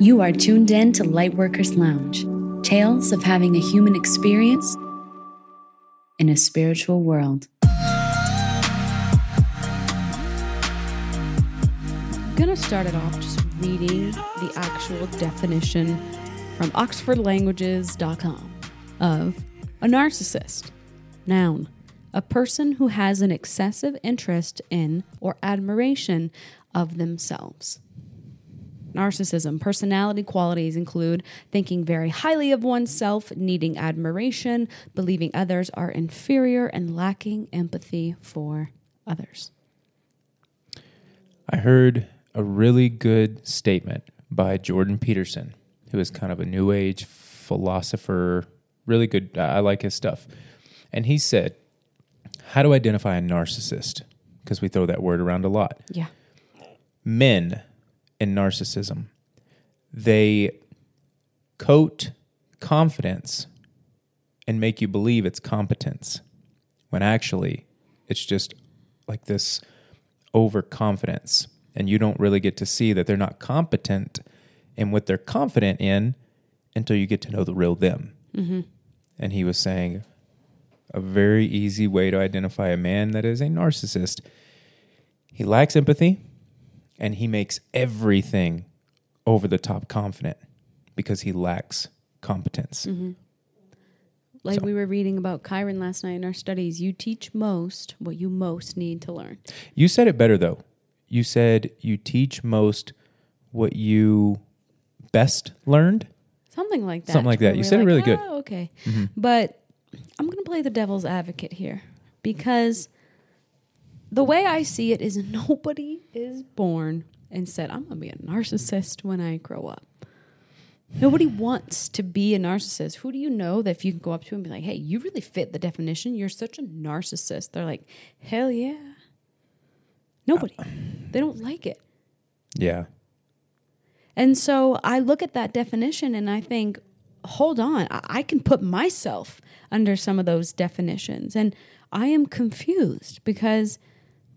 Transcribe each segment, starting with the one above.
You are tuned in to Lightworkers Lounge tales of having a human experience in a spiritual world. I'm gonna start it off just reading the actual definition from oxfordlanguages.com of a narcissist. Noun, a person who has an excessive interest in or admiration of themselves. Narcissism. Personality qualities include thinking very highly of oneself, needing admiration, believing others are inferior, and lacking empathy for others. I heard a really good statement by Jordan Peterson, who is kind of a new age philosopher, really good. I like his stuff. And he said, How do to identify a narcissist? Because we throw that word around a lot. Yeah. Men in narcissism, they coat confidence and make you believe it's competence when actually it's just like this overconfidence and you don't really get to see that they're not competent in what they're confident in until you get to know the real them. Mm-hmm. And he was saying a very easy way to identify a man that is a narcissist. He lacks empathy and he makes everything over the top confident because he lacks competence. Mm-hmm. Like So- we were reading about Chiron last night in our studies, you teach most what you most need to learn. You said it better though. You said you teach most what you best learned. Something like that. Something like that. You said it like, really good. "Oh, okay. Mm-hmm. But I'm going to play the devil's advocate here because the way I see it is nobody is born and said, I'm going to be a narcissist when I grow up. Nobody wants to be a narcissist. Who do you know that if you can go up to and be like, hey, you really fit the definition? You're such a narcissist. They're like, hell yeah. Nobody. Uh, they don't like it. Yeah. And so I look at that definition and I think, hold on, I, I can put myself under some of those definitions. And I am confused because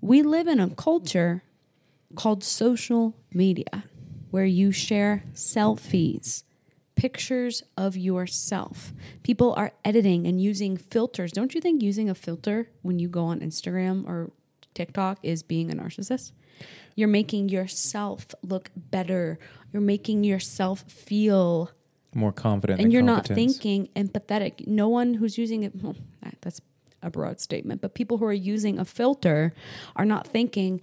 we live in a culture called social media where you share selfies, pictures of yourself. People are editing and using filters. Don't you think using a filter when you go on Instagram or TikTok is being a narcissist? You're making yourself look better. You're making yourself feel, More confident and you're not thinking empathetic. No one who's using it, well, that- that's a broad statement, but people who are using a filter are not thinking,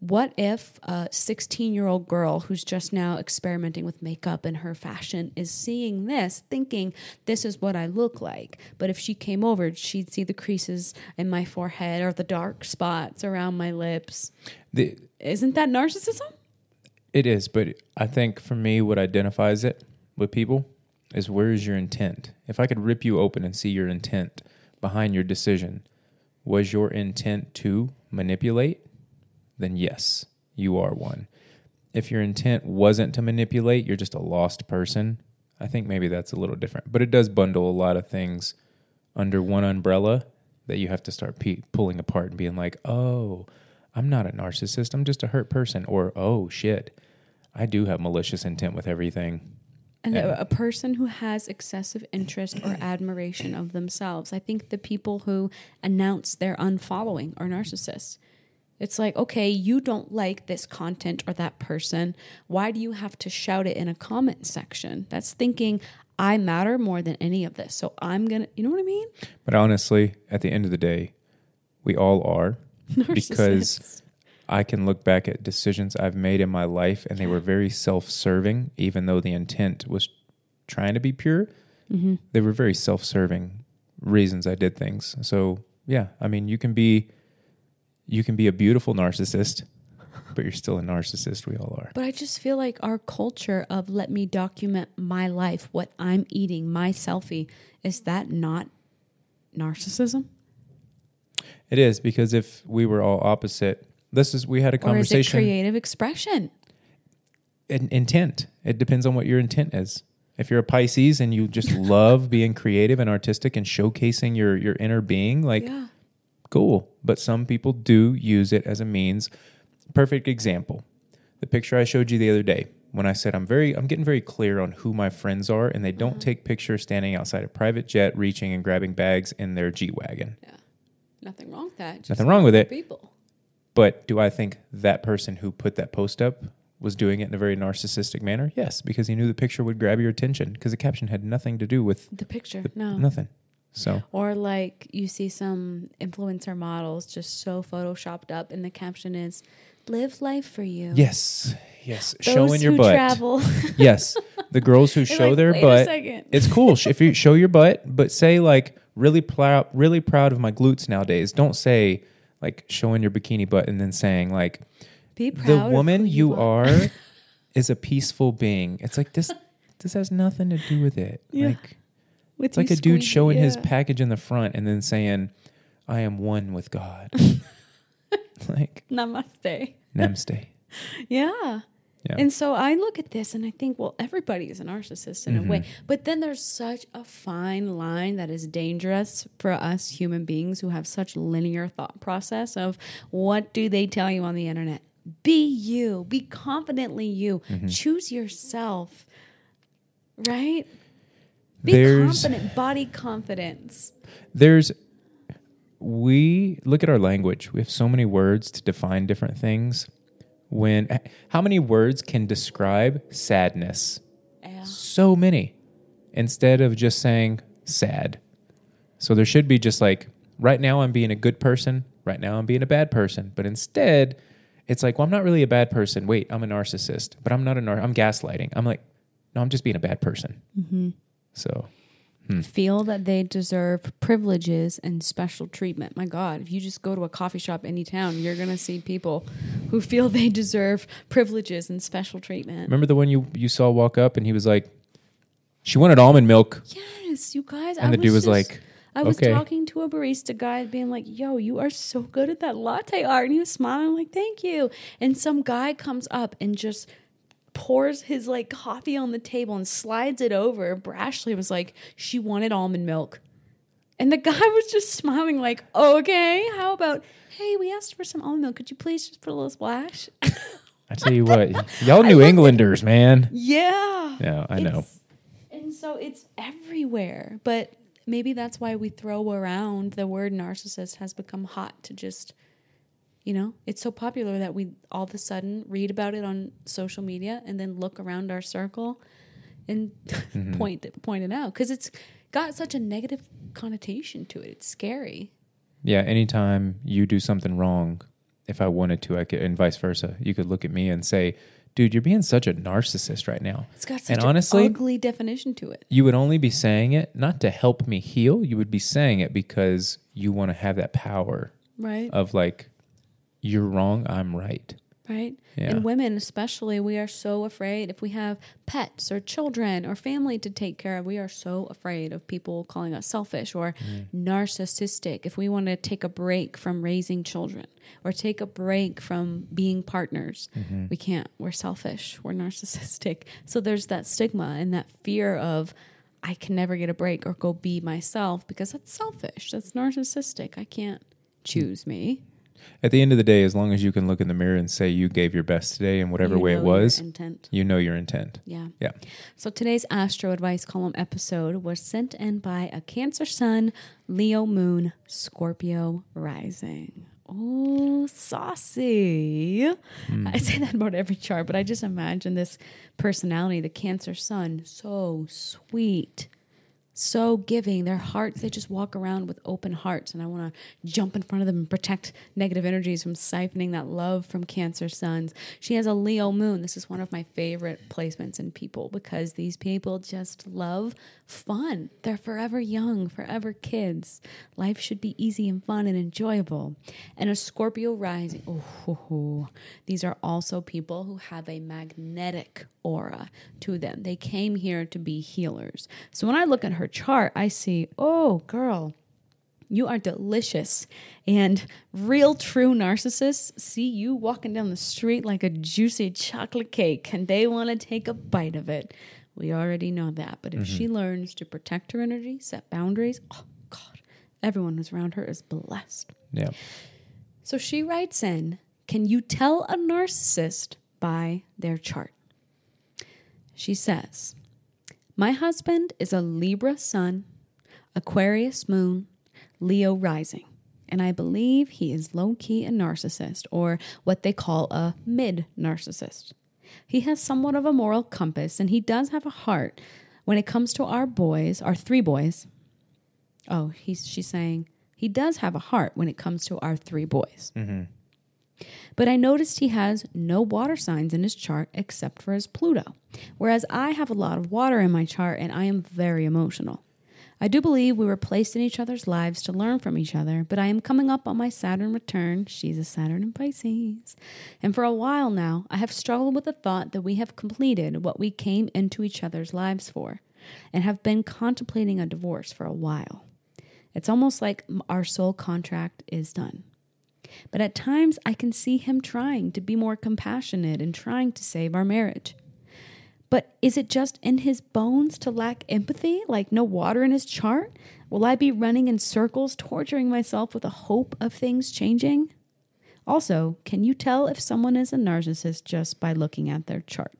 what if a 16 year old girl who's just now experimenting with makeup and her fashion is seeing this, thinking this is what I look like? But if she came over, she'd see the creases in my forehead or the dark spots around my lips. The, Isn't that narcissism? It is, but I think for me, what identifies it with people is where is your intent? If I could rip you open and see your intent behind your decision, was your intent to manipulate? Then yes, you are one. If your intent wasn't to manipulate, you're just a lost person. I think maybe that's a little different, but it does bundle a lot of things under one umbrella that you have to start pe- pulling apart and being like, oh, I'm not a narcissist. I'm just a hurt person. Or, oh, shit, I do have malicious intent with everything. And a, a person who has excessive interest or admiration of themselves. I think the people who announce their unfollowing are narcissists. It's like, okay, you don't like this content or that person. Why do you have to shout it in a comment section? That's thinking, I matter more than any of this. So I'm going to, you know what I mean? But honestly, at the end of the day, we all are because Narcissists. I can look back at decisions I've made in my life and they were very self serving, even though the intent was trying to be pure. Mm-hmm. They were very self serving reasons I did things. So, yeah, I mean, you can be. You can be a beautiful narcissist, but you're still a narcissist. We all are. But I just feel like our culture of let me document my life, what I'm eating, my selfie, is that not narcissism? It is because if we were all opposite, this is we had a Or is it conversation. creative expression? in, intent. It depends on what your intent is. If you're a Pisces and you just love being creative and artistic and showcasing your your inner being, like yeah. cool. But some people do use it as a means. Perfect example. The picture I showed you the other day when I said I'm very I'm getting very clear on who my friends are and they don't Mm-hmm. take pictures standing outside a private jet reaching and grabbing bags in their G-Wagon. Yeah. Nothing wrong with that. Just Nothing wrong with it. People. But do I think that person who put that post up was doing it in a very narcissistic manner? Yes, because he knew the picture would grab your attention because the caption had nothing to do with The picture. the, no. nothing. So, Or like you see some influencer models just so photoshopped up, and the caption is "Live life for you." yes, yes, Those showing your butt. travel. yes, the girls who show like, their "Wait a butt. It's cool if you show your butt, but say like really proud, really proud of my glutes nowadays. Don't say like showing your bikini butt and then saying like Be proud. the woman who you are is a peaceful being. It's like this. This has nothing to do with it. Yeah. Like With it's like you a dude showing his package in the front and then saying, "I am one with God." like Namaste. namaste. Yeah. Yeah. And so I look at this and I think, well, everybody is a narcissist in a way. Mm-hmm. But then there's such a fine line that is dangerous for us human beings who have such linear thought process of what do they tell you on the internet? Be you, be confidently you, Mm-hmm. choose yourself, right? Be There's- confident, body confidence. There's we look at our language. We have so many words to define different things. When how many words can describe sadness? Yeah. So many. Instead of just saying sad. So there should be just like right now I'm being a good person, right now I'm being a bad person, but instead it's like, well, I'm not really a bad person. Wait, I'm a narcissist, but I'm not a nar. I'm gaslighting. I'm like, no, I'm just being a bad person. Mm-hmm. So Hmm. feel that they deserve privileges and special treatment. My God, if you just go to a coffee shop any town, you're going to see people who feel they deserve privileges and special treatment. Remember the one you you saw walk up and he was like, she wanted almond milk, Yes, you guys. and I the dude was just- like, I was okay. talking to a barista guy being like, yo, you are so good at that latte art. And he was smiling like, thank you. And some guy comes up and just pours his like coffee on the table and slides it over. Brashley was like, she wanted almond milk. And the guy was just smiling like, okay, how about, hey, we asked for some almond milk. Could you please just put a little splash? I tell you what, y'all New Englanders, man. yeah. Yeah, I know. It's- And so it's everywhere. But maybe that's why we throw around the word narcissist has become hot to just, you know, it's so popular that we all of a sudden read about it on social media and then look around our circle and mm-hmm. point point it out because it's got such a negative connotation to it. It's scary. Yeah, anytime you do something wrong, if I wanted to, I could, and vice versa, you could look at me and say, dude, you're being such a narcissist right now. It's got such and honestly, an ugly definition to it. you would only be saying it not to help me heal. You would be saying it because you want to have that power Right. of like, you're wrong, I'm right. right? Yeah. And women, especially, we are so afraid if we have pets or children or family to take care of, we are so afraid of people calling us selfish or mm. narcissistic. If we want to take a break from raising children or take a break from being partners, mm-hmm. we can't. We're selfish, we're narcissistic. So there's that stigma and that fear of, I can never get a break or go be myself because that's selfish. That's narcissistic. I can't choose me. At the end of the day, as long as you can look in the mirror and say you gave your best today in whatever You way it was, you know your intent. Yeah. Yeah. So today's Astro Advice column episode was sent in by a Cancer Sun, Leo Moon, Scorpio Rising. Oh, saucy. Hmm. I say that about every chart, but I just imagine this personality, the Cancer Sun, so sweet, so giving. Their hearts, they just walk around with open hearts. And I want to jump in front of them and protect negative energies from siphoning that love from Cancer Suns. She has a Leo moon. This is one of my favorite placements in people because these people just love fun. They're forever young, forever kids. Life should be easy and fun and enjoyable. And a Scorpio rising. Oh, these are also people who have a magnetic aura to them. They came here to be healers. So when I look at her chart, I see, oh, girl, you are delicious. And real true narcissists see you walking down the street like a juicy chocolate cake and they want to take a bite of it. We already know that. But if mm-hmm. she learns to protect her energy, set boundaries, oh, God, everyone who's around her is blessed. Yeah. So she writes in Can you tell a narcissist by their chart? She says, My husband is a Libra sun, Aquarius moon, Leo rising, and I believe he is low key a narcissist or what they call a mid narcissist. He has somewhat of a moral compass and he does have a heart when it comes to our boys, our three boys. Oh, he's she's saying he does have a heart when it comes to our three boys. Mm-hmm. But I noticed he has no water signs in his chart except for his Pluto, whereas I have a lot of water in my chart and I am very emotional. I do believe we were placed in each other's lives to learn from each other, but I am coming up on my Saturn return. She's a Saturn in Pisces. And for a while now, I have struggled with the thought that we have completed what we came into each other's lives for and have been contemplating a divorce for a while. It's almost like our soul contract is done. But at times, I can see him trying to be more compassionate and trying to save our marriage. But is it just in his bones to lack empathy, like no water in his chart? Will I be running in circles, torturing myself with a hope of things changing? Also, can you tell if someone is a narcissist just by looking at their chart?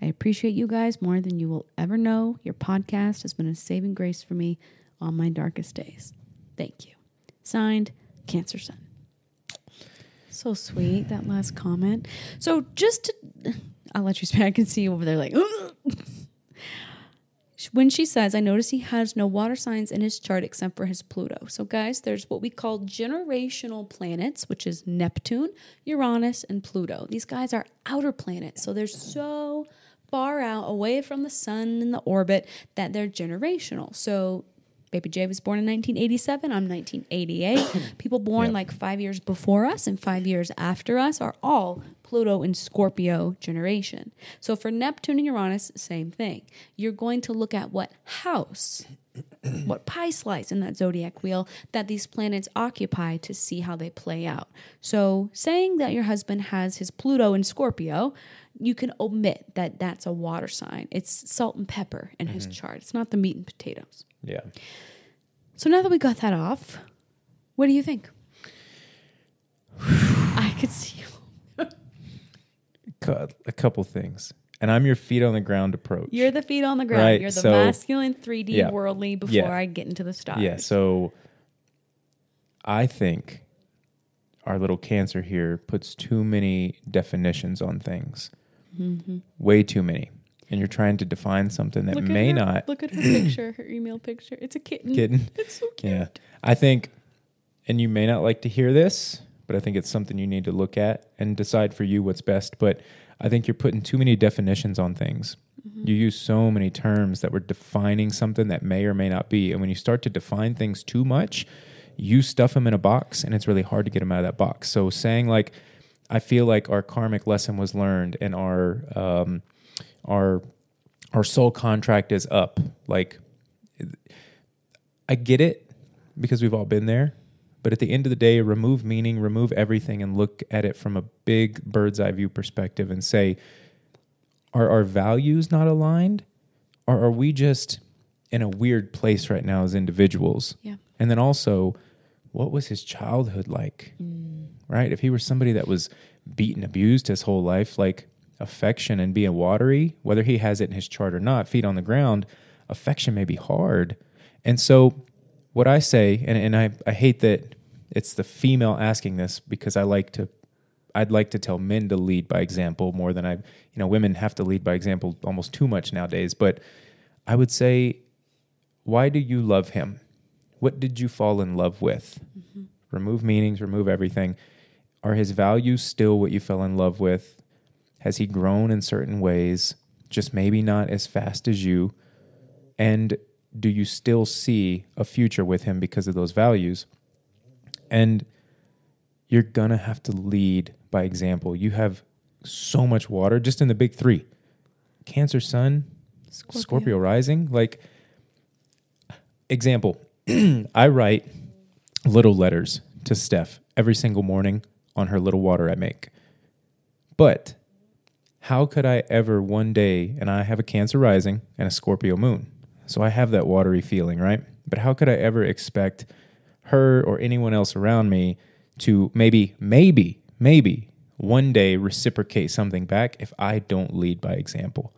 I appreciate you guys more than you will ever know. Your podcast has been a saving grace for me on my darkest days. Thank you. Signed, Cancer Sun. So sweet, that last comment. So just to, I'll let you speak. I can see you over there like, when she says, I notice he has no water signs in his chart except for his Pluto. So, guys, there's what we call generational planets, which is Neptune, Uranus, and Pluto. These guys are outer planets. So they're so far out away from the sun in the orbit that they're generational. So Baby J was born in 1987. I'm 1988. People born Yep. like five years before us and five years after us are all Pluto and Scorpio generation. So for Neptune and Uranus, same thing. You're going to look at what house, what pie slice in that zodiac wheel that these planets occupy to see how they play out. So saying that your husband has his Pluto in Scorpio, you can omit that that's a water sign. It's salt and pepper in his mm-hmm. chart. It's not the meat and potatoes. Yeah. So now that we got that off, what do you think? I could see you. A couple things. And I'm your feet on the ground approach. You're the feet on the ground. Right, You're the so- masculine 3D Yeah. worldly before Yeah. I get into the stars. Yeah, so I think our little cancer here puts too many definitions on things. Mm-hmm. Way too many. And you're trying to define something that Look may her, not Look at her picture, her email picture. It's a kitten. kitten. It's so cute. Yeah. I think and you may not like to hear this, but I think it's something you need to look at and decide for you what's best, but I think you're putting too many definitions on things. You use so many terms that we're defining something that may or may not be. And when you start to define things too much, you stuff them in a box and it's really hard to get them out of that box. So saying like, I feel like our karmic lesson was learned and our, um, our, our soul contract is up. Like, I get it because we've all been there. But at the end of the day, remove meaning, remove everything, and look at it from a big bird's eye view perspective and say, are our values not aligned? Or are we just in a weird place right now as individuals? Yeah. And then also, what was his childhood like? Mm. Right? If he were somebody that was beaten, abused his whole life, like affection and being watery, whether he has it in his chart or not, feet on the ground, affection may be hard. And so, what I say, and, and I, I hate that it's the female asking this because I like to, I'd like to tell men to lead by example more than I, you know, women have to lead by example almost too much nowadays. But I would say, why do you love him? What did you fall in love with? Mm-hmm. Remove meanings, remove everything. Are his values still what you fell in love with? Has he grown in certain ways, just maybe not as fast as you? And do you still see a future with him because of those values? And you're going to have to lead by example. You have so much water just in the big three Cancer, Sun, Scorpio, rising. Like, example, I write little letters to Steph every single morning on her little water I make. But how could I ever one day, and I have a Cancer rising and a Scorpio moon, so I have that watery feeling, right? But how could I ever expect her or anyone else around me to maybe, maybe, maybe one day reciprocate something back if I don't lead by example.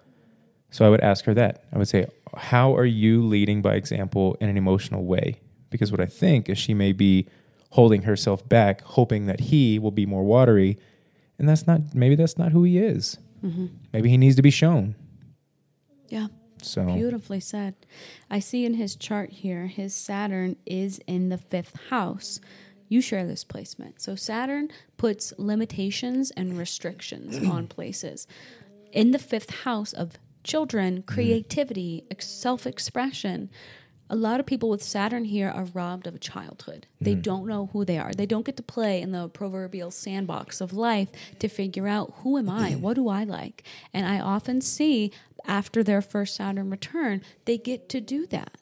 So I would ask her that. I would say, How are you leading by example in an emotional way? Because what I think is she may be holding herself back, hoping that he will be more watery. And that's not, maybe that's not who he is. Mm-hmm. Maybe he needs to be shown. Yeah. So, Beautifully said. I see in his chart here, his Saturn is in the fifth house. You share this placement. So Saturn puts limitations and restrictions on places. In the fifth house of children, mm. creativity, self expression, a lot of people with Saturn here are robbed of a childhood. They hmm. don't know who they are. They don't get to play in the proverbial sandbox of life to figure out who am I? What do I like? And I often see after their first Saturn return, they get to do that.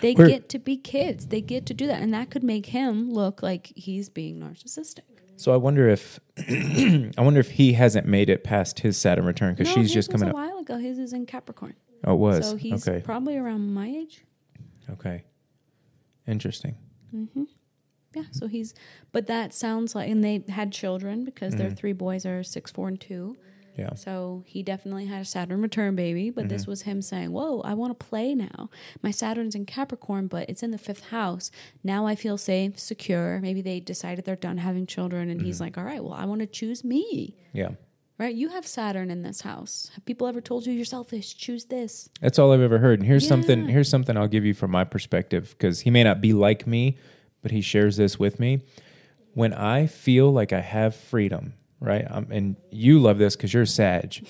They We're- get to be kids. They get to do that. And that could make him look like he's being narcissistic. so I wonder if, I wonder if he hasn't made it past his Saturn return because No, she's just was coming a up. while ago. His is in Capricorn. Oh, it was. So he's okay. probably around my age. Okay. Interesting. Mm-hmm. Yeah, so he's, but that sounds like, and they had children because their mm-hmm. three boys are six, four, and two. Yeah. So he definitely had a Saturn return baby, but this mm-hmm. was him saying, Whoa, I want to play now. My Saturn's in Capricorn, but it's in the fifth house. Now I feel safe, secure. Maybe they decided they're done having children, and he's like, All right, well, I want to choose me. Yeah. Right? You have Saturn in this house. Have people ever told you you're selfish? Choose this. That's all I've ever heard. And here's something here's something I'll give you from my perspective because he may not be like me, but he shares this with me. When I feel like I have freedom, right? Um, and you love this because you're Sag.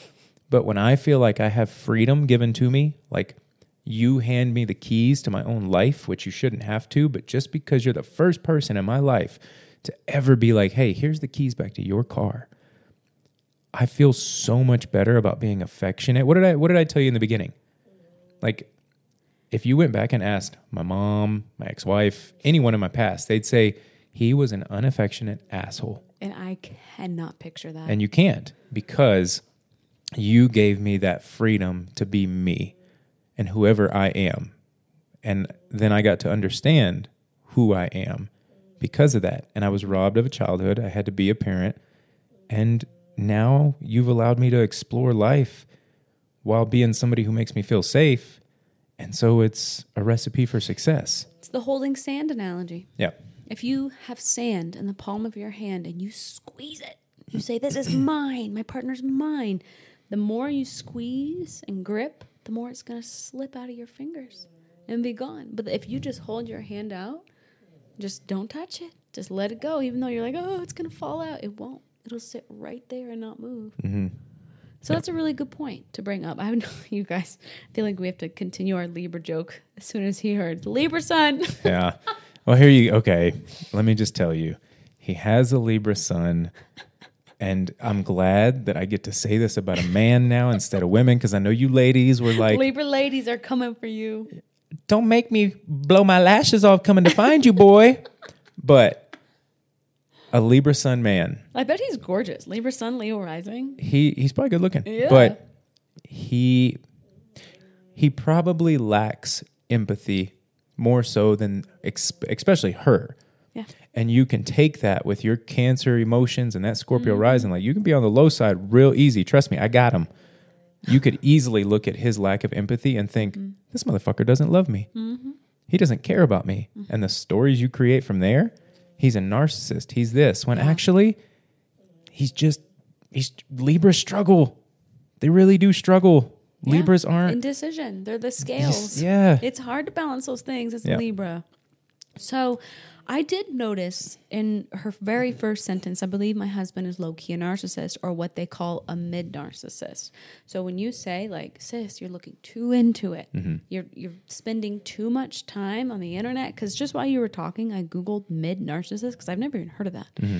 But when I feel like I have freedom given to me, like you hand me the keys to my own life, which you shouldn't have to, but just because you're the first person in my life to ever be like, hey, here's the keys back to your car. I feel so much better about being affectionate. What did I what did I tell you in the beginning? Like if you went back and asked my mom, my ex-wife, anyone in my past, they'd say he was an unaffectionate asshole. And I cannot picture that. And you can't because you gave me that freedom to be me and whoever I am. And then I got to understand who I am because of that. And I was robbed of a childhood. I had to be a parent. And now you've allowed me to explore life while being somebody who makes me feel safe. And so it's a recipe for success. it's the holding sand analogy. Yeah. If you have sand in the palm of your hand and you squeeze it, you say, This is mine, my partner's mine. The more you squeeze and grip, the more it's going to slip out of your fingers and be gone. But if you just hold your hand out, just don't touch it, just let it go, even though you're like, Oh, it's going to fall out. It won't. It'll sit right there and not move. Mm-hmm. So that's a really good point to bring up. I know you guys I feel like we have to continue our Libra joke as soon as he heard the Libra sun. Yeah. Well, here you okay. Let me just tell you, he has a Libra sun, and I'm glad that I get to say this about a man now instead of women because I know you ladies were like, Libra ladies are coming for you. "Don't make me blow my lashes off coming to find you, boy." But a Libra sun man, I bet he's gorgeous. Libra Sun, Leo rising. he he's probably good looking, Yeah. but he he probably lacks empathy more so than ex- especially her. Yeah. and you can take that with your cancer emotions and that scorpio mm-hmm. rising like you can be on the low side real easy trust me i got him you could easily look at his lack of empathy and think mm-hmm. this motherfucker doesn't love me mm-hmm. he doesn't care about me and the stories you create from there he's a narcissist he's this when actually he's just he's libras struggle they really do struggle libras aren't Indecision. They're the scales. yeah. It's hard to balance those things as Yeah. a Libra. So I did notice in her very first sentence, I believe my husband is low key a narcissist or what they call a mid narcissist. So when you say like, sis, you're looking too into it, Mm-hmm. you're you're spending too much time on the internet. Because just while you were talking, I googled mid narcissist because I've never even heard of that. Mm-hmm.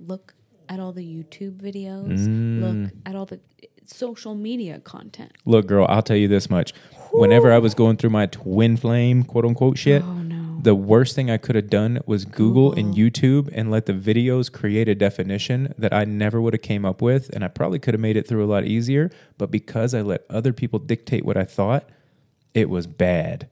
Look at all the YouTube videos. Mm. Look at all the social media content. Look, girl, I'll tell you this much. Whenever I was going through my twin flame, quote unquote shit, Oh. The worst thing I could have done was Google and YouTube and let the videos create a definition that I never would have came up with. And I probably could have made it through a lot easier. But because I let other people dictate what I thought, it was bad.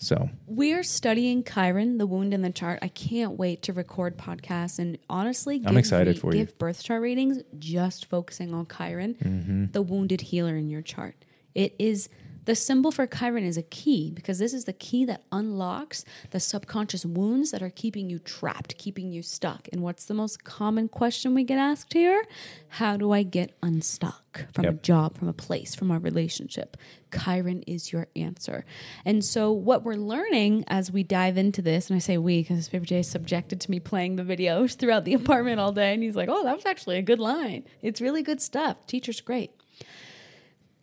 So We're studying Chiron, the wound in the chart. I can't wait to record podcasts and honestly, I'm excited for you. give birth chart readings just focusing on Chiron, Mm-hmm. the wounded healer in your chart. It is the symbol for Chiron is a key because this is the key that unlocks the subconscious wounds that are keeping you trapped, keeping you stuck. And what's the most common question we get asked here? How do I get unstuck from a job, from a place, from a relationship? Chiron is your answer. And so, what we're learning as we dive into this, and I say we because Baby J is subjected to me playing the videos throughout the apartment all day, and he's like, oh, that was actually a good line. It's really good stuff. Teacher's great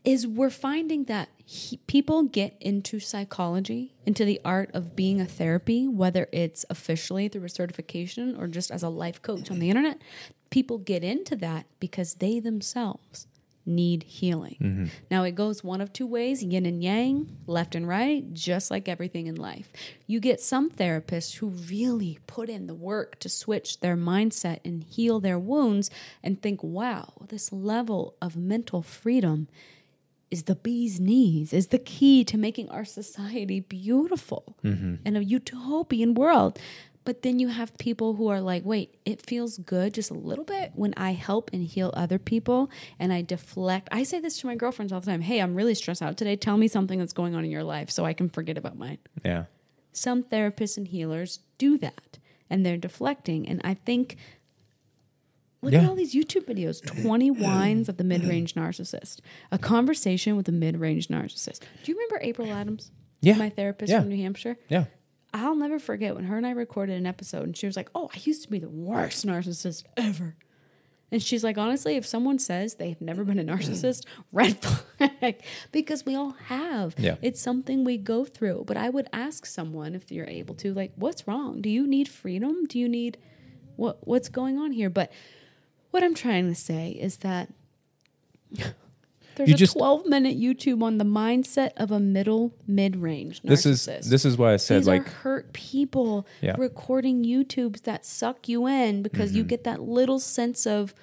is we're finding that he, people get into psychology, into the art of being a therapy, whether it's officially through a certification or just as a life coach on the internet. People get into that because they themselves need healing. Mm-hmm. Now, it goes one of two ways yin and yang, left and right, just like everything in life. You get some therapists who really put in the work to switch their mindset and heal their wounds and think, wow, this level of mental freedom is the bee's knees, is the key to making our society beautiful mm-hmm. and a utopian world. But then you have people who are like, wait, it feels good just a little bit when I help and heal other people and I deflect. I say this to my girlfriends all the time Hey, I'm really stressed out today. Tell me something that's going on in your life so I can forget about mine. yeah, Some therapists and healers do that and they're deflecting. And I think, look at all these YouTube videos 20 wines of the mid range narcissist, a conversation with a mid range narcissist. Do you remember April Adams? Yeah. My therapist Yeah. from New Hampshire? yeah, I'll never forget when her and I recorded an episode and she was like, Oh, I used to be the worst narcissist ever. And she's like, honestly, if someone says they've never been a narcissist, red flag, because we all have. Yeah. It's something we go through. But I would ask someone if you're able to, like, what's wrong? Do you need freedom? Do you need what what's going on here? But what I'm trying to say is that there's You a just- 12 minute YouTube on the mindset of a middle mid range narcissist. this is this is why I said These like hurt people Yeah. Mm-hmm. recording YouTubes that suck you in because you get that little sense of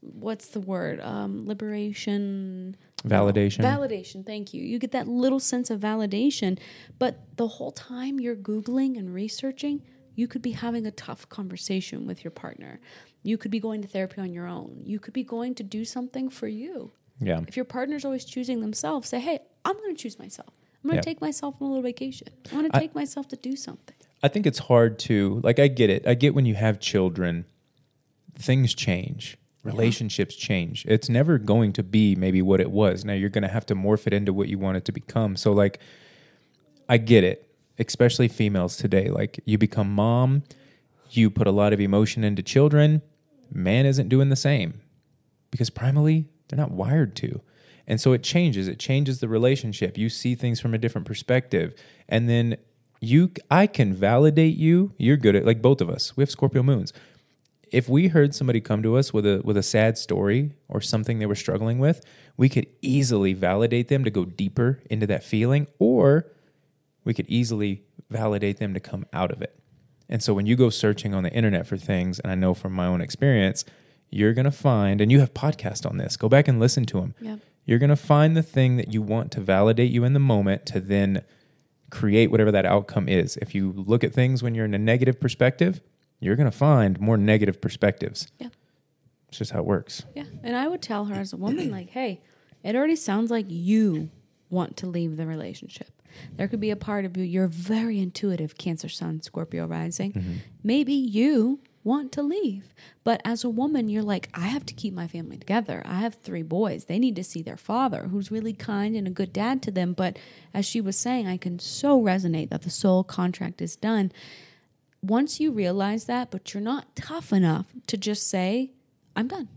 what's the word? Um, liberation. Validation. Validation, thank you. You get that little sense of validation, but the whole time you're Googling and researching, you could be having a tough conversation with your partner. You could be going to therapy on your own. You could be going to do something for you. yeah, If your partner's always choosing themselves, say, hey, I'm going to choose myself. I'm going to Yeah. take myself on a little vacation. I want to take myself to do something. I think it's hard to like I get it. I get when you have children, things change. Relationships change. It's never going to be maybe what it was. Now you're going to have to morph it into what you want it to become. So like I get it, especially females today. Like you become mom, you put a lot of emotion into children. Man isn't doing the same because primally they're not wired to. And so it changes. It changes the relationship. You see things from a different perspective. And then you I can validate you. You're good at like both of us. We have Scorpio moons. If we heard somebody come to us with a with a sad story or something they were struggling with, we could easily validate them to go deeper into that feeling or we could easily validate them to come out of it. And so when you go searching on the internet for things, and I know from my own experience, you're going to find, and you have podcasts on this, go back and listen to them. Yeah. You're going to find the thing that you want to validate you in the moment to then create whatever that outcome is. If you look at things when you're in a negative perspective, you're going to find more negative perspectives. Yeah. It's just how it works. Yeah. And I would tell her as a woman, like, hey, it already sounds like you want to leave the relationship. There could be a part of you, you're very intuitive, Cancer Sun, Scorpio rising. Mm-hmm. Maybe you want to leave. But as a woman, you're like, I have to keep my family together. I have three boys. They need to see their father, who's really kind and a good dad to them. But as she was saying, I can so resonate that the soul contract is done. Once you realize that, but you're not tough enough to just say, I'm done.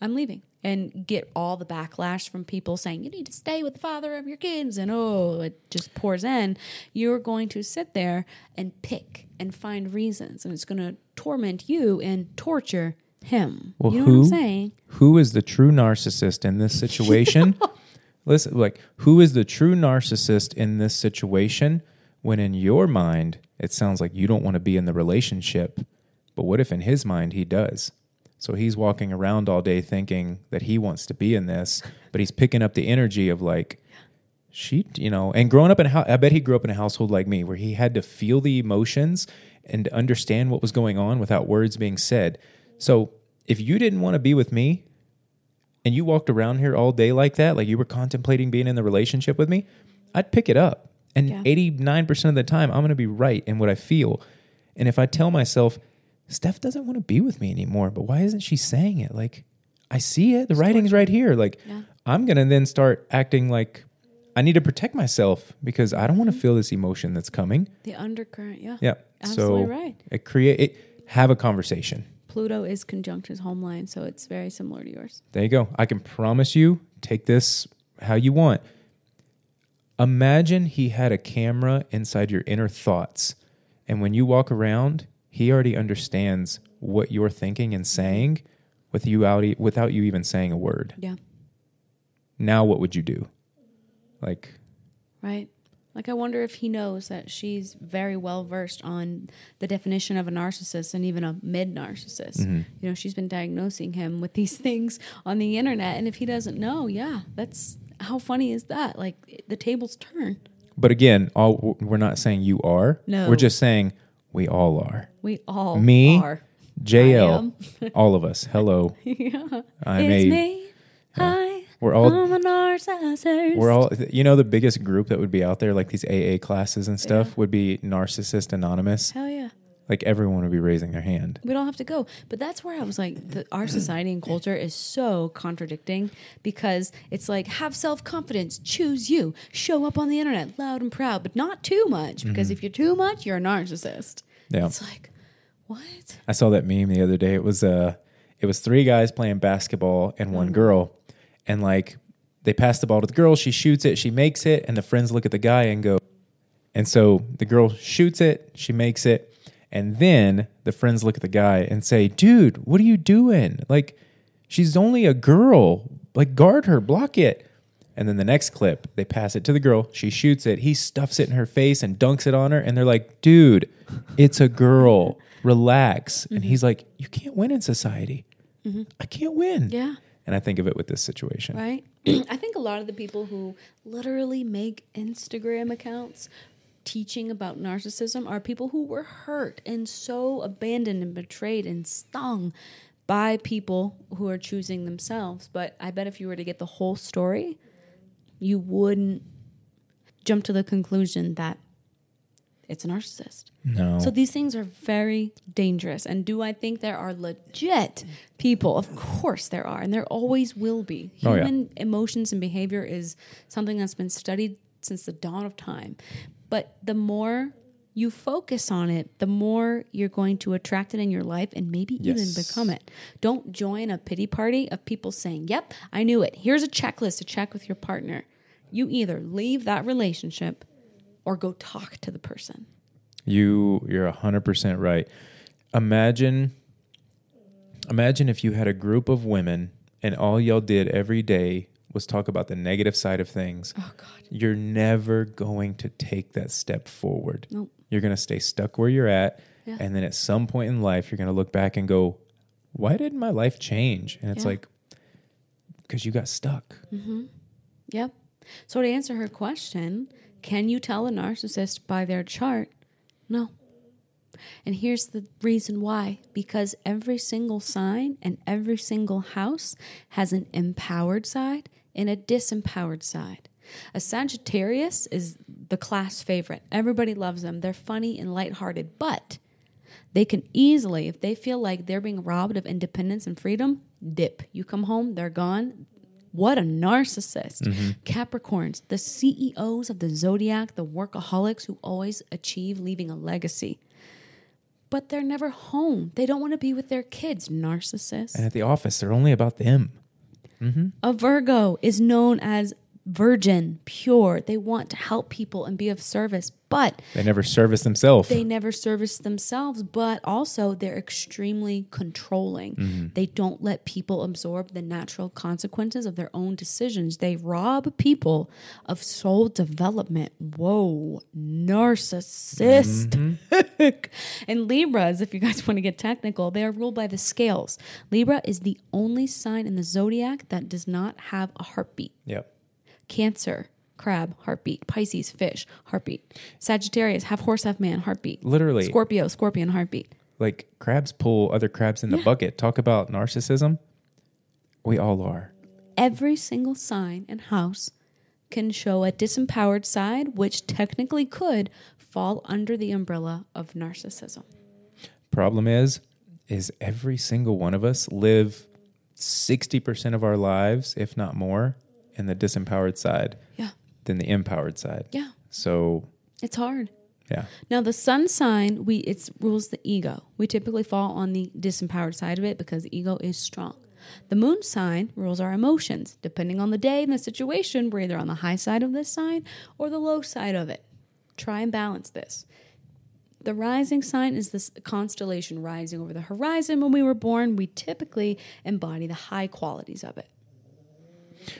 I'm leaving. And get all the backlash from people saying, you need to stay with the father of your kids. And oh, it just pours in. You're going to sit there and pick and find reasons. And it's going to torment you and torture him. Well, you know who, what I'm saying? Who is the true narcissist in this situation? Listen, like, who is the true narcissist in this situation when in your mind it sounds like you don't want to be in the relationship? But what if in his mind he does? So he's walking around all day thinking that he wants to be in this, but he's picking up the energy of like, she, you know, and growing up in a house, I bet he grew up in a household like me where he had to feel the emotions and understand what was going on without words being said. So if you didn't want to be with me and you walked around here all day like that, like you were contemplating being in the relationship with me, I'd pick it up. And Yeah. 89% of the time, I'm going to be right in what I feel. And if I tell myself, Steph doesn't want to be with me anymore, but why isn't she saying it? Like, I see it. The writing's right here. Like, Yeah. I'm going to then start acting like I need to protect myself because I don't want to mm-hmm. feel this emotion that's coming. The undercurrent, yeah. Yeah. Absolutely so right. It create it, have a conversation. Pluto is conjunct his home line, so it's very similar to yours. There you go. I can promise you, take this how you want. Imagine he had a camera inside your inner thoughts. And when you walk around, he already understands what you're thinking and saying with you out, without you even saying a word. Yeah. Now, what would you do? Like, Right. Like I wonder if he knows that she's very well versed on the definition of a narcissist and even a mid narcissist. Mm-hmm. You know, she's been diagnosing him with these things on the internet, and if he doesn't know, yeah, that's how funny is that? Like the tables turn. but again, all we're not saying you are. No. We're just saying we all are. We all Me, are. JL, all of us. Hello. yeah. I'm it's a- me. Hi. We're all I'm a narcissist. We're all, you know, the biggest group that would be out there, like these AA classes and stuff, would be Narcissist Anonymous. Hell yeah. Like everyone would be raising their hand. We don't have to go. But that's where I was like, the, our society and culture is so contradicting because it's like, have self confidence, choose you, show up on the internet loud and proud, but not too much because if you're too much, you're a narcissist. Yeah. It's like, what? I saw that meme the other day. It was uh it was three guys playing basketball and one girl. And like they pass the ball to the girl, she shoots it, she makes it, and the friends look at the guy and go and so the girl shoots it, she makes it, and then the friends look at the guy and say, "Dude, what are you doing? Like she's only a girl. Like guard her, block it." And then the next clip, they pass it to the girl. She shoots it. He stuffs it in her face and dunks it on her. And they're like, dude, it's a girl. Relax. And mm-hmm. he's like, you can't win in society. Mm-hmm. I can't win. Yeah. And I think of it with this situation. Right? I think a lot of the people who literally make Instagram accounts teaching about narcissism are people who were hurt and so abandoned and betrayed and stung by people who are choosing themselves. But I bet if you were to get the whole story, you wouldn't jump to the conclusion that it's a narcissist. No. So these things are very dangerous. And do I think there are legit people? Of course there are, and there always will be. Oh, yeah. Human emotions and behavior is something that's been studied since the dawn of time. But the more you focus on it, the more you're going to attract it in your life and maybe even become it. Don't join a pity party of people saying, Yep, I knew it. Here's a checklist to check with your partner. You either leave that relationship or go talk to the person. You you're hundred percent right. Imagine imagine if you had a group of women and all y'all did every day was talk about the negative side of things. Oh, God. You're never going to take that step forward. Nope. You're gonna stay stuck where you're at. Yeah. And then at some point in life you're gonna look back and go, Why didn't my life change? And it's Yeah. like because you got stuck. Mm-hmm. Yep. So to answer her question, can you tell a narcissist by their chart? No. And here's the reason why because every single sign and every single house has an empowered side and a disempowered side. A Sagittarius is the class favorite. Everybody loves them. They're funny and lighthearted, but they can easily, if they feel like they're being robbed of independence and freedom, dip. You come home, they're gone. What a narcissist. Mm-hmm. Capricorns, the CEOs of the zodiac, the workaholics who always achieve leaving a legacy. But they're never home. They don't want to be with their kids, narcissists. And at the office, they're only about them. A Virgo is known as virgin, pure. They want to help people and be of service, but They never service themselves. they never service themselves, but also they're extremely controlling. Mm-hmm. They don't let people absorb the natural consequences of their own decisions. They rob people of soul development. Whoa, mm-hmm. and Libras, if you guys want to get technical, they are ruled by the scales. Libra is the only sign in the zodiac that does not have a heartbeat. yep. Cancer crab, heartbeat. Pisces, fish, heartbeat. Sagittarius, half horse, half man, heartbeat. Literally. Scorpio, scorpion, heartbeat. Like crabs pull other crabs in the Yeah. bucket. Talk about narcissism. We all are. Every single sign and house can show a disempowered side, which technically could fall under the umbrella of narcissism. Problem is, is every single one of us live 60% of our lives, if not more, in the disempowered side Yeah. than the empowered side. Yeah. So, It's hard. yeah. Now the sun sign, we it rules the ego. We typically fall on the disempowered side of it because the ego is strong. The moon sign rules our emotions. Depending on the day and the situation, we're either on the high side of this sign or the low side of it. Try and balance this. The rising sign is this constellation rising over the horizon. When we were born, we typically embody the high qualities of it.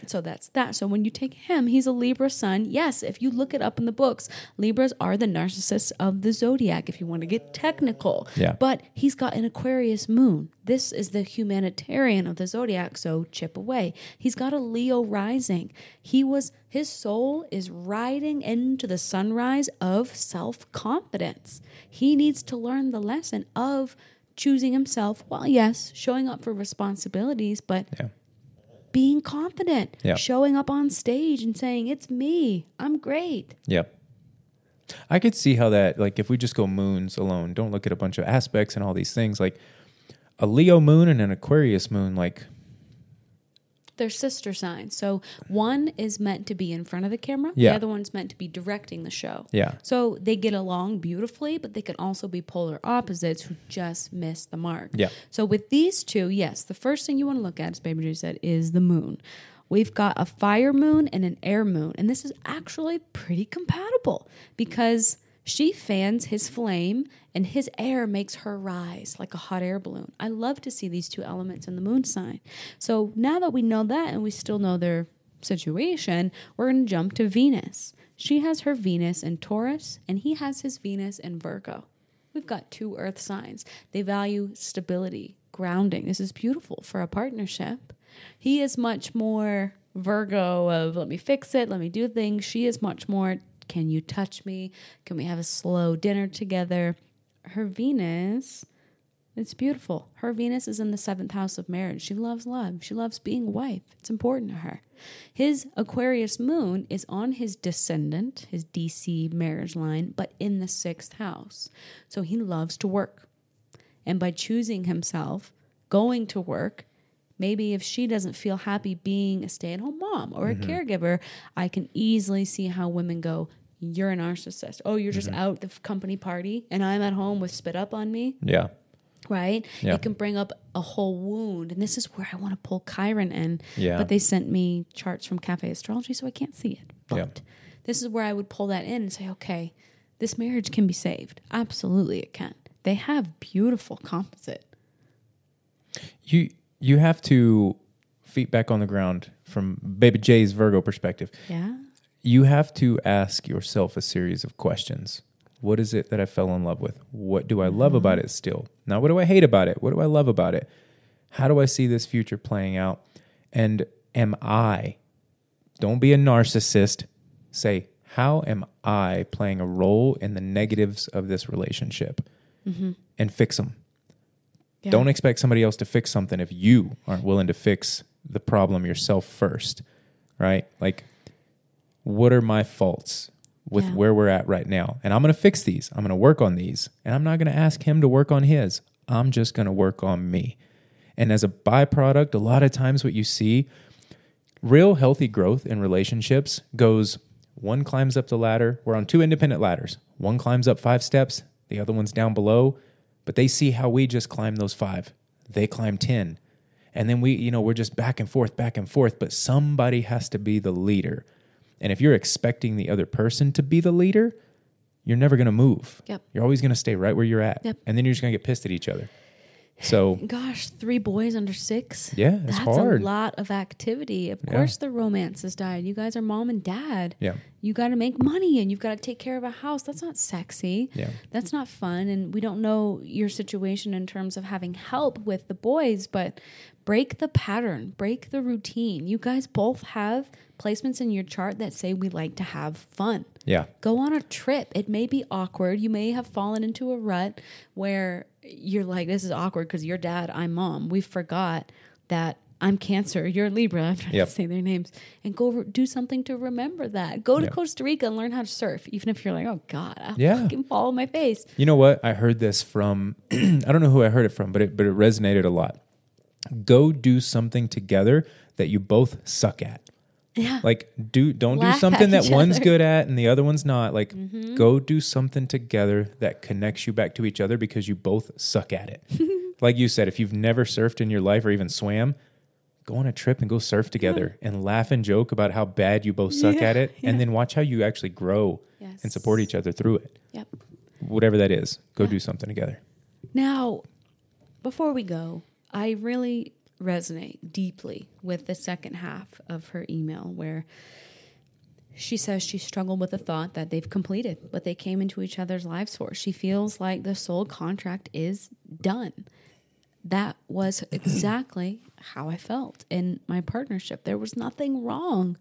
So that's that. So when you take him, he's a Libra sun. Yes, if you look it up in the books, Libras are the narcissists of the zodiac, if you want to get technical. Yeah. But he's got an Aquarius moon. This is the humanitarian of the zodiac, so chip away. He's got a Leo rising. He was his soul is riding into the sunrise of self-confidence. He needs to learn the lesson of choosing himself. while yes, showing up for responsibilities, but Yeah. Being confident, showing up on stage and saying, It's me, I'm great. Yep. I could see how that, like, if we just go moons alone, don't look at a bunch of aspects and all these things, like a Leo moon and an Aquarius moon, like, They're sister signs. So one is meant to be in front of the camera, Yeah. the other one's meant to be directing the show. yeah. So they get along beautifully, but they can also be polar opposites who just miss the mark. Yeah. So with these two, yes, the first thing you want to look at, as Baby Drew said, is the moon. We've got a fire moon and an air moon, and this is actually pretty compatible because she fans his flame and his air makes her rise like a hot air balloon. I love to see these two elements in the moon sign. So now that we know that and we still know their situation, we're going to jump to Venus. She has her Venus in Taurus and he has his Venus in Virgo. We've got two earth signs. They value stability, grounding. This is beautiful for a partnership. He is much more Virgo of let me fix it, let me do things. She is much more can you touch me? Can we have a slow dinner together? Her Venus, it's beautiful. Her Venus is in the seventh house of marriage. She loves love. She loves being wife. It's important to her. His Aquarius moon is on his descendant, his DC marriage line, but in the sixth house. So he loves to work. And by choosing himself, going to work, maybe if she doesn't feel happy being a stay at home mom or a mm-hmm. caregiver, I can easily see how women go, You're a narcissist. Oh, you're just mm-hmm. out the company party and I'm at home with spit up on me Yeah. right? Yeah. It can bring up a whole wound. And this is where I want to pull Chiron in. Yeah. But they sent me charts from Cafe Astrology, so I can't see it. But Yeah. this is where I would pull that in and say, okay, this marriage can be saved. Absolutely, it can. They have beautiful composite. You you have to feet back on the ground from Baby J's Virgo perspective. Yeah. You have to ask yourself a series of questions. What is it that I fell in love with? What do I love mm-hmm. about it still? Now, what do I hate about it? What do I love about it? How do I see this future playing out? And am I, don't be a narcissist, say, how am I playing a role in the negatives of this relationship? Mm-hmm. And fix them. Yeah. Don't expect somebody else to fix something if you aren't willing to fix the problem yourself first, right? Like, what are my faults with Yeah. where we're at right now? And I'm going to fix these. I'm going to work on these. And I'm not going to ask him to work on his. I'm just going to work on me. And as a byproduct, a lot of times what you see, real healthy growth in relationships goes one climbs up the ladder. We're on two independent ladders. One climbs up five steps, the other one's down below, but they see how we just climb those five. They climb 10. And then we, you know, we're just back and forth, back and forth, but somebody has to be the leader. And if you're expecting the other person to be the leader, you're never going to move. Yep. You're always going to stay right where you're at. Yep. And then you're just going to get pissed at each other. So Gosh, three boys under six. Yeah, that's hard. a lot of activity. Of Yeah. course, the romance has died. You guys are mom and dad. Yeah. you got to make money and you've got to take care of a house. That's not sexy. Yeah. that's not fun. And we don't know your situation in terms of having help with the boys, but break the pattern, break the routine. You guys both have placements in your chart that say we like to have fun. yeah, Go on a trip. It may be awkward. You may have fallen into a rut where you're like, this is awkward because you're dad, I'm mom. We forgot that I'm Cancer, you're Libra. I'm trying Yep. to say their names. And go re- do something to remember that. Go to Yeah. Costa Rica and learn how to surf, even if you're like, oh God, I'll Yeah. fucking fall on my face. You know what? I heard this from I don't know who I heard it from, but it but it resonated a lot. Go do something together that you both suck at. Yeah. Like do don't Laugh do something that one's other. good at and the other one's not. Like Mm-hmm. go do something together that connects you back to each other because you both suck at it. like you said, if you've never surfed in your life or even swam, go on a trip and go surf together and laugh and joke about how bad you both suck Yeah, at it and then watch how you actually grow and support each other through it. Yep. Whatever that is, go do something together. Now, before we go, I really resonate deeply with the second half of her email where she says she struggled with the thought that they've completed what they came into each other's lives for. She feels like the soul contract is done. That was exactly how I felt in my partnership. There was nothing wrong.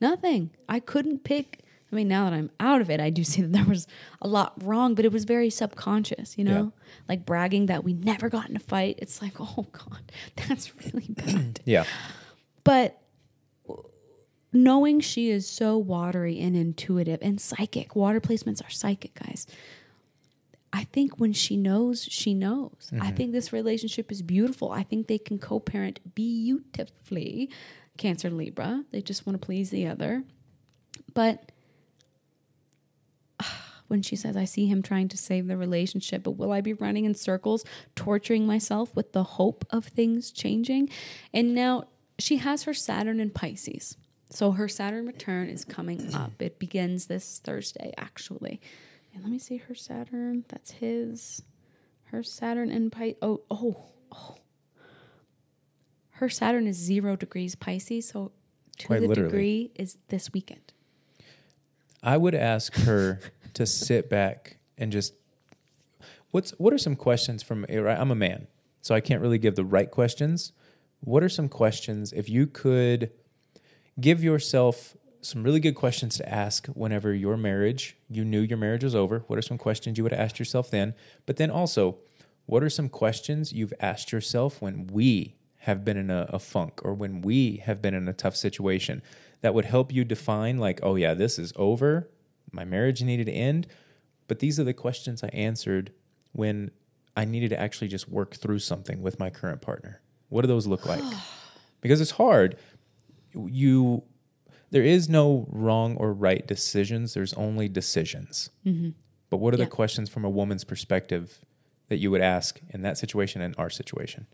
Nothing. I couldn't pick. I mean, now that I'm out of it, I do see that there was a lot wrong, but it was very subconscious, you know? Like bragging that we never got in a fight. It's like, oh God, that's really bad. Yeah. But knowing she is so watery and intuitive and psychic, water placements are psychic, guys. I think when she knows, she knows. I mm-hmm. think this relationship is beautiful. I think they can co parent beautifully. Cancer Libra, they just want to please the other. But when she says, I see him trying to save the relationship, but will I be running in circles, torturing myself with the hope of things changing? And now she has her Saturn in Pisces. So her Saturn return is coming up. It begins this Thursday, actually. And let me see her Saturn. That's his. Her Saturn in Pisces. Oh, oh, oh. Her Saturn is zero degrees Pisces. So to Quite the literally. degree is this weekend. I would ask her to sit back and just what's what are some questions from eh, I'm a man, so I can't really give the right questions. What are some questions if you could give yourself some really good questions to ask whenever your marriage, you knew your marriage was over? What are some questions you would asked yourself then? But then also, what are some questions you've asked yourself when we have been in a, a funk or when we have been in a tough situation that would help you define, like, oh, yeah, this is over. My marriage needed to end. But these are the questions I answered when I needed to actually just work through something with my current partner. What do those look like? because it's hard. You, there is no wrong or right decisions. There's only decisions. Mm-hmm. But what are Yeah. the questions from a woman's perspective that you would ask in that situation and our situation?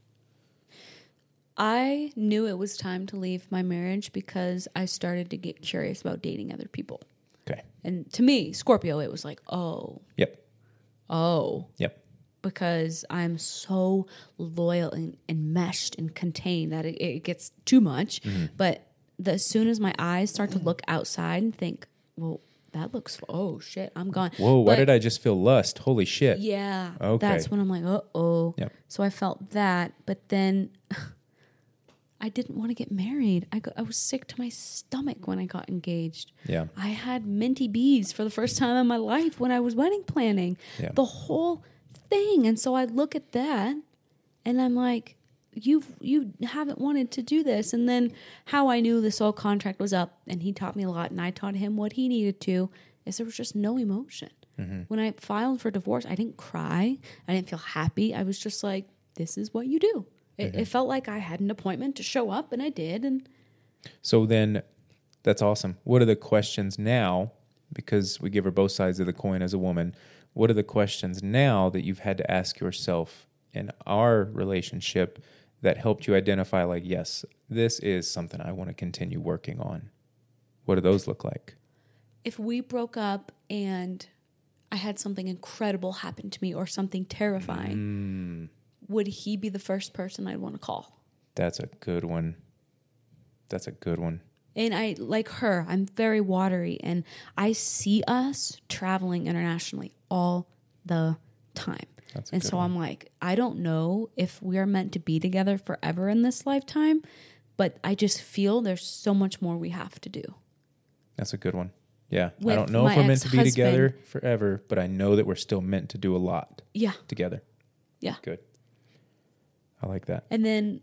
I knew it was time to leave my marriage because I started to get curious about dating other people. Okay. And to me, Scorpio, it was like, oh, Yep. oh, Yep. because I'm so loyal and, and meshed and contained that it, it gets too much. Mm-hmm. But the, as soon as my eyes start to look outside and think, well, that looks, oh shit, I'm gone. Whoa, why did I just feel lust? Holy shit. Yeah. Okay. That's when I'm like, uh oh. Yep. So I felt that, but then I didn't want to get married. I, got, I was sick to my stomach when I got engaged. Yeah. I had minty bees for the first time in my life when I was wedding planning. Yeah. The whole thing. And so I look at that and I'm like, you've you haven't wanted to do this. And then how I knew the soul contract was up and he taught me a lot and I taught him what he needed to is there was just no emotion. Mm-hmm. When I filed for divorce, I didn't cry. I didn't feel happy. I was just like, this is what you do. It, it mm-hmm. felt like I had an appointment to show up and I did. And So then that's awesome. What are the questions now? Because we give her both sides of the coin as a woman. What are the questions now that you've had to ask yourself in our relationship that helped you identify, like, yes, this is something I want to continue working on? What do those look like? if we broke up and I had something incredible happen to me or something terrifying, mm. Would he be the first person I'd want to call? That's a good one. That's a good one. And I like her, I'm very watery and I see us traveling internationally all the time. That's and so one. I'm like, I don't know if we're meant to be together forever in this lifetime, but I just feel there's so much more we have to do. That's a good one. Yeah. I don't know if we're meant to be together forever, but I know that we're still meant to do a lot Yeah. together. Yeah. Good. I like that. And then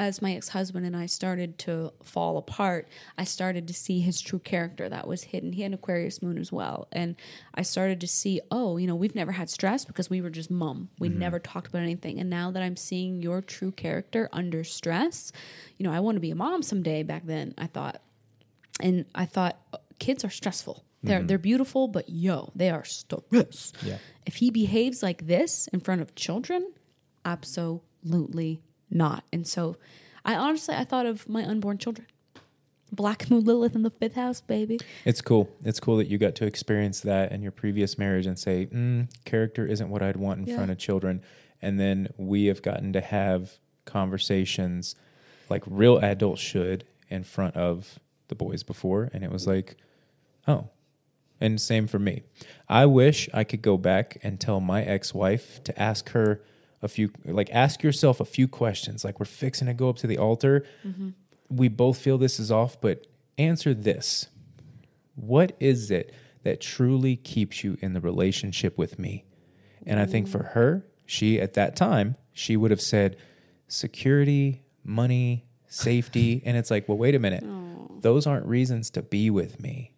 as my ex-husband and I started to fall apart, I started to see his true character that was hidden. He had an Aquarius moon as well. And I started to see, oh, you know, we've never had stress because we were just mum. We mm-hmm. never talked about anything. And now that I'm seeing your true character under stress, you know, I want to be a mom someday back then, I thought. And I thought kids are stressful. They're mm-hmm. they're beautiful, but yo, they are stress. Yeah. If he behaves like this in front of children, absolutely not. And so I honestly I thought of my unborn children. Black Moon Lilith in the fifth house, baby. It's cool. It's cool that you got to experience that in your previous marriage and say, mm, character isn't what I'd want in Yeah. front of children. And then we have gotten to have conversations like real adults should in front of the boys before. And it was like, oh. And same for me. I wish I could go back and tell my ex wife to ask her a few, like, ask yourself a few questions. Like, we're fixing to go up to the altar. Mm-hmm. We both feel this is off, but answer this. What is it that truly keeps you in the relationship with me? And I think for mm. her, she at that time, she would have said security, money, safety. and it's like, well, wait a minute. Those aren't reasons to be with me,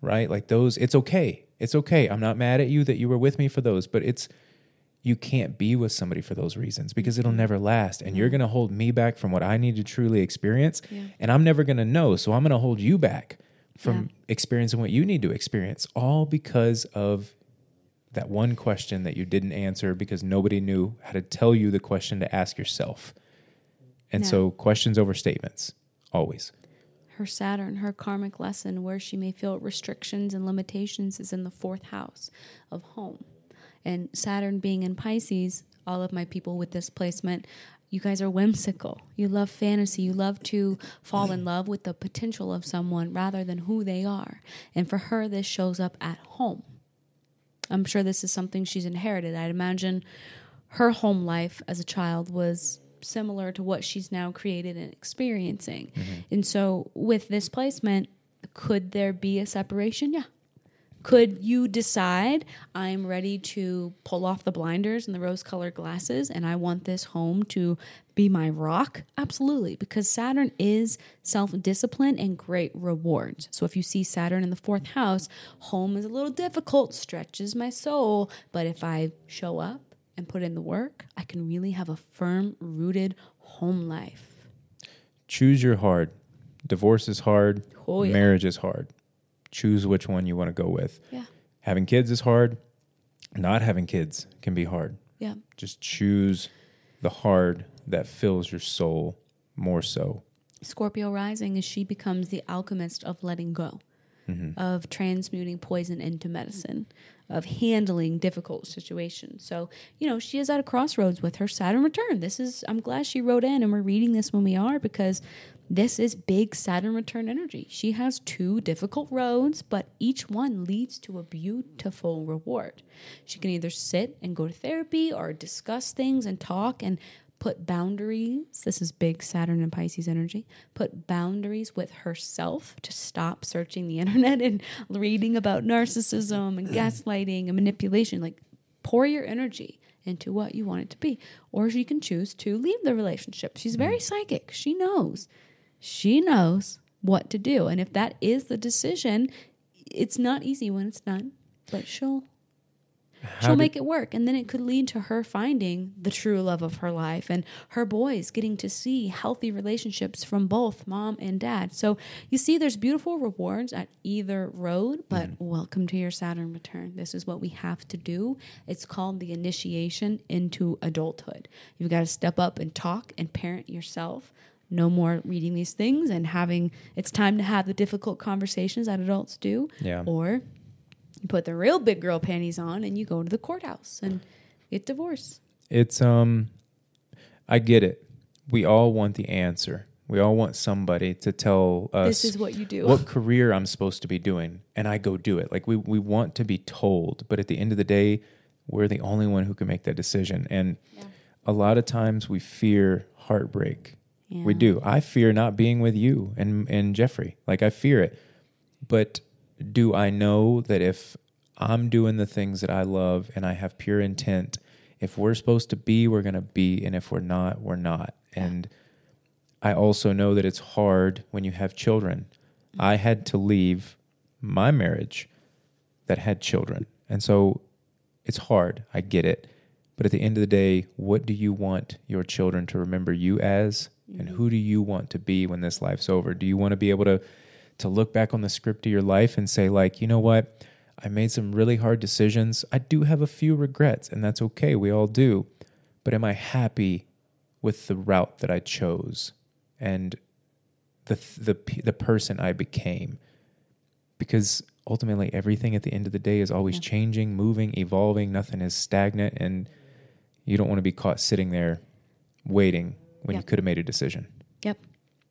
right? Like those, it's okay. It's okay. I'm not mad at you that you were with me for those, but it's, you can't be with somebody for those reasons because it'll mm-hmm. never last. And you're mm-hmm. going to hold me back from what I need to truly experience. Yeah. And I'm never going to know. So I'm going to hold you back from Yeah. experiencing what you need to experience, all because of that one question that you didn't answer because nobody knew how to tell you the question to ask yourself. And Yeah. so questions over statements, always. Her Saturn, her karmic lesson where she may feel restrictions and limitations is in the fourth house of home. And Saturn being in Pisces, all of my people with this placement, you guys are whimsical. You love fantasy. You love to fall in love with the potential of someone rather than who they are. And for her, this shows up at home. I'm sure this is something she's inherited. I'd imagine her home life as a child was similar to what she's now created and experiencing. Mm-hmm. And so, with this placement, could there be a separation? Yeah. Could you decide I'm ready to pull off the blinders and the rose colored glasses and I want this home to be my rock? Absolutely, because Saturn is self discipline and great rewards. So if you see Saturn in the fourth house, home is a little difficult, stretches my soul. But if I show up and put in the work, I can really have a firm rooted home life. Choose your hard. Divorce is hard. Oh, yeah. Marriage is hard. Choose which one you want to go with. Yeah. Having kids is hard. Not having kids can be hard. Yeah. Just choose the hard that fills your soul more so. Scorpio rising as she becomes the alchemist of letting go, mm-hmm. of transmuting poison into medicine, of handling difficult situations. So, you know, she is at a crossroads with her Saturn return. This is, I'm glad she wrote in and we're reading this when we are because this is big Saturn return energy. She has two difficult roads, but each one leads to a beautiful reward. She can either sit and go to therapy or discuss things and talk and put boundaries. This is big Saturn and Pisces energy. Put boundaries with herself to stop searching the internet and reading about narcissism and gaslighting and manipulation. Like, pour your energy into what you want it to be. Or she can choose to leave the relationship. She's very psychic. She knows. She knows what to do. And if that is the decision, it's not easy when it's done, but she'll How she'll make it work. And then it could lead to her finding the true love of her life and her boys getting to see healthy relationships from both mom and dad. So you see there's beautiful rewards at either road but mm. welcome to your saturn return. This is what we have to do. It's called the initiation into adulthood. You've got to step up and talk and parent yourself no more reading these things and having it's time to have the difficult conversations that adults do Yeah. or you put the real big girl panties on and you go to the courthouse and get divorced. It's um I get it. We all want the answer. We all want somebody to tell us This is what you do. what career I'm supposed to be doing, and I go do it. Like we we want to be told, but at the end of the day, we're the only one who can make that decision. And a lot of times we fear heartbreak. We do. I fear not being with you and and Jeffrey. Like I fear it. But do I know that if I'm doing the things that I love and I have pure intent, if we're supposed to be, we're going to be, and if we're not, we're not. And I also know that it's hard when you have children. I had to leave my marriage that had children. And so it's hard. I get it. But at the end of the day, what do you want your children to remember you as? And mm-hmm. who do you want to be when this life's over? Do you want to be able to to look back on the script of your life and say like, you know what? I made some really hard decisions. I do have a few regrets and that's okay. We all do. But am I happy with the route that I chose and the the the person I became? Because ultimately everything at the end of the day is always changing, moving, evolving. Nothing is stagnant and you don't want to be caught sitting there waiting when you could have made a decision. Yep.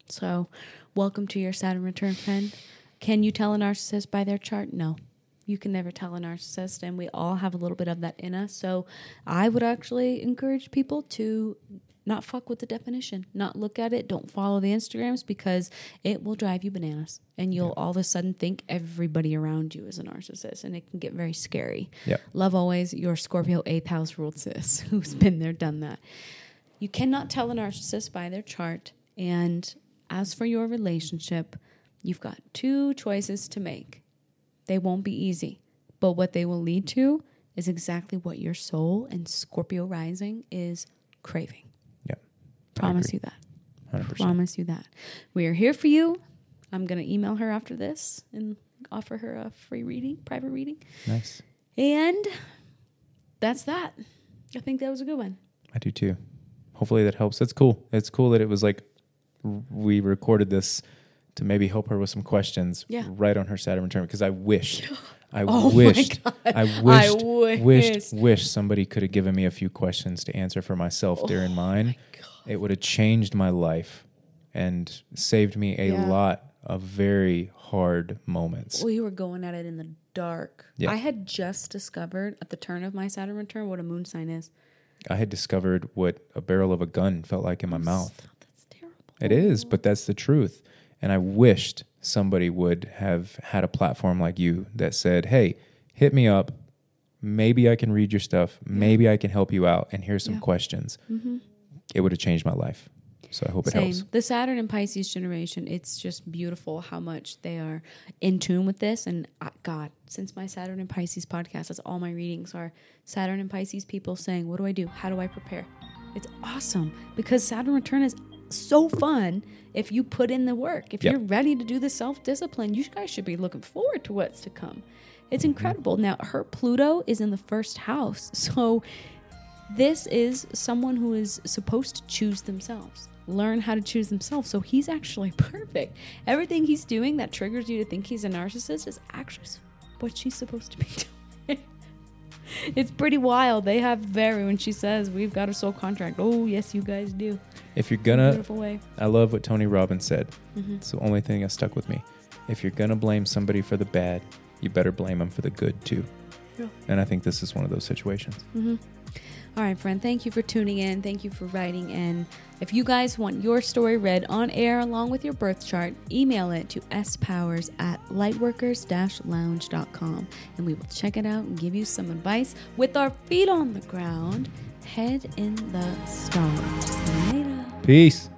So, welcome to your Saturn return, friend. Can you tell a narcissist by their chart? No. You can never tell a narcissist, and we all have a little bit of that in us. So, I would actually encourage people to not fuck with the definition, not look at it, don't follow the Instagrams because it will drive you bananas. And you'll all of a sudden think everybody around you is a narcissist, and it can get very scary. Yep. Love always your Scorpio eighth house ruled sis who's been there, done that. You cannot tell a narcissist by their chart. And as for your relationship, you've got two choices to make. They won't be easy, but what they will lead to is exactly what your soul and Scorpio rising is craving. Yep. I Promise agree. you that. 100%. Promise you that. We are here for you. I'm going to email her after this and offer her a free reading, private reading. Nice. And that's that. I think that was a good one. I do too. Hopefully that helps. That's cool. It's cool that it was like we recorded this to maybe help her with some questions Yeah. right on her Saturn return because I wished I Oh wished. I I wished wish. wished wished somebody could have given me a few questions to answer for myself Oh during mine. It would have changed my life and saved me a Yeah. lot of very hard moments. We were going at it in the dark. Yeah. I had just discovered at the turn of my Saturn return what a moon sign is. I had discovered what a barrel of a gun felt like in my mouth. That's terrible. It is, but that's the truth. And I wished somebody would have had a platform like you that said, hey, hit me up. Maybe I can read your stuff. Maybe I can help you out. And here's some Yeah. questions. Mm-hmm. It would have changed my life. So I hope it Same. helps. The Saturn and Pisces generation, it's just beautiful how much they are in tune with this. And uh, God, since my Saturn and Pisces podcast, that's all my readings are Saturn and Pisces people saying, What do I do? How do I prepare? It's awesome because Saturn return is so fun if you put in the work. If Yep. you're ready to do the self discipline, you guys should be looking forward to what's to come. Mm-hmm. It's incredible. Now, her Pluto is in the first house. So this is someone who is supposed to choose themselves, learn how to choose themselves. So he's actually perfect. Everything he's doing that triggers you to think he's a narcissist is actually what she's supposed to be doing. it's pretty wild. They have very, when she says, We've got a soul contract. Oh, yes, you guys do. If you're gonna, beautiful way. I love what Tony Robbins said. Mm-hmm. It's the only thing that stuck with me. If you're gonna blame somebody for the bad, you better blame them for the good too. Yeah. And I think this is one of those situations. Mm-hmm. All right, friend. Thank you for tuning in. Thank you for writing in. If you guys want your story read on air along with your birth chart, email it to spowers at lightworkers-lounge.com and we will check it out and give you some advice with our feet on the ground, head in the stars. Later. Peace.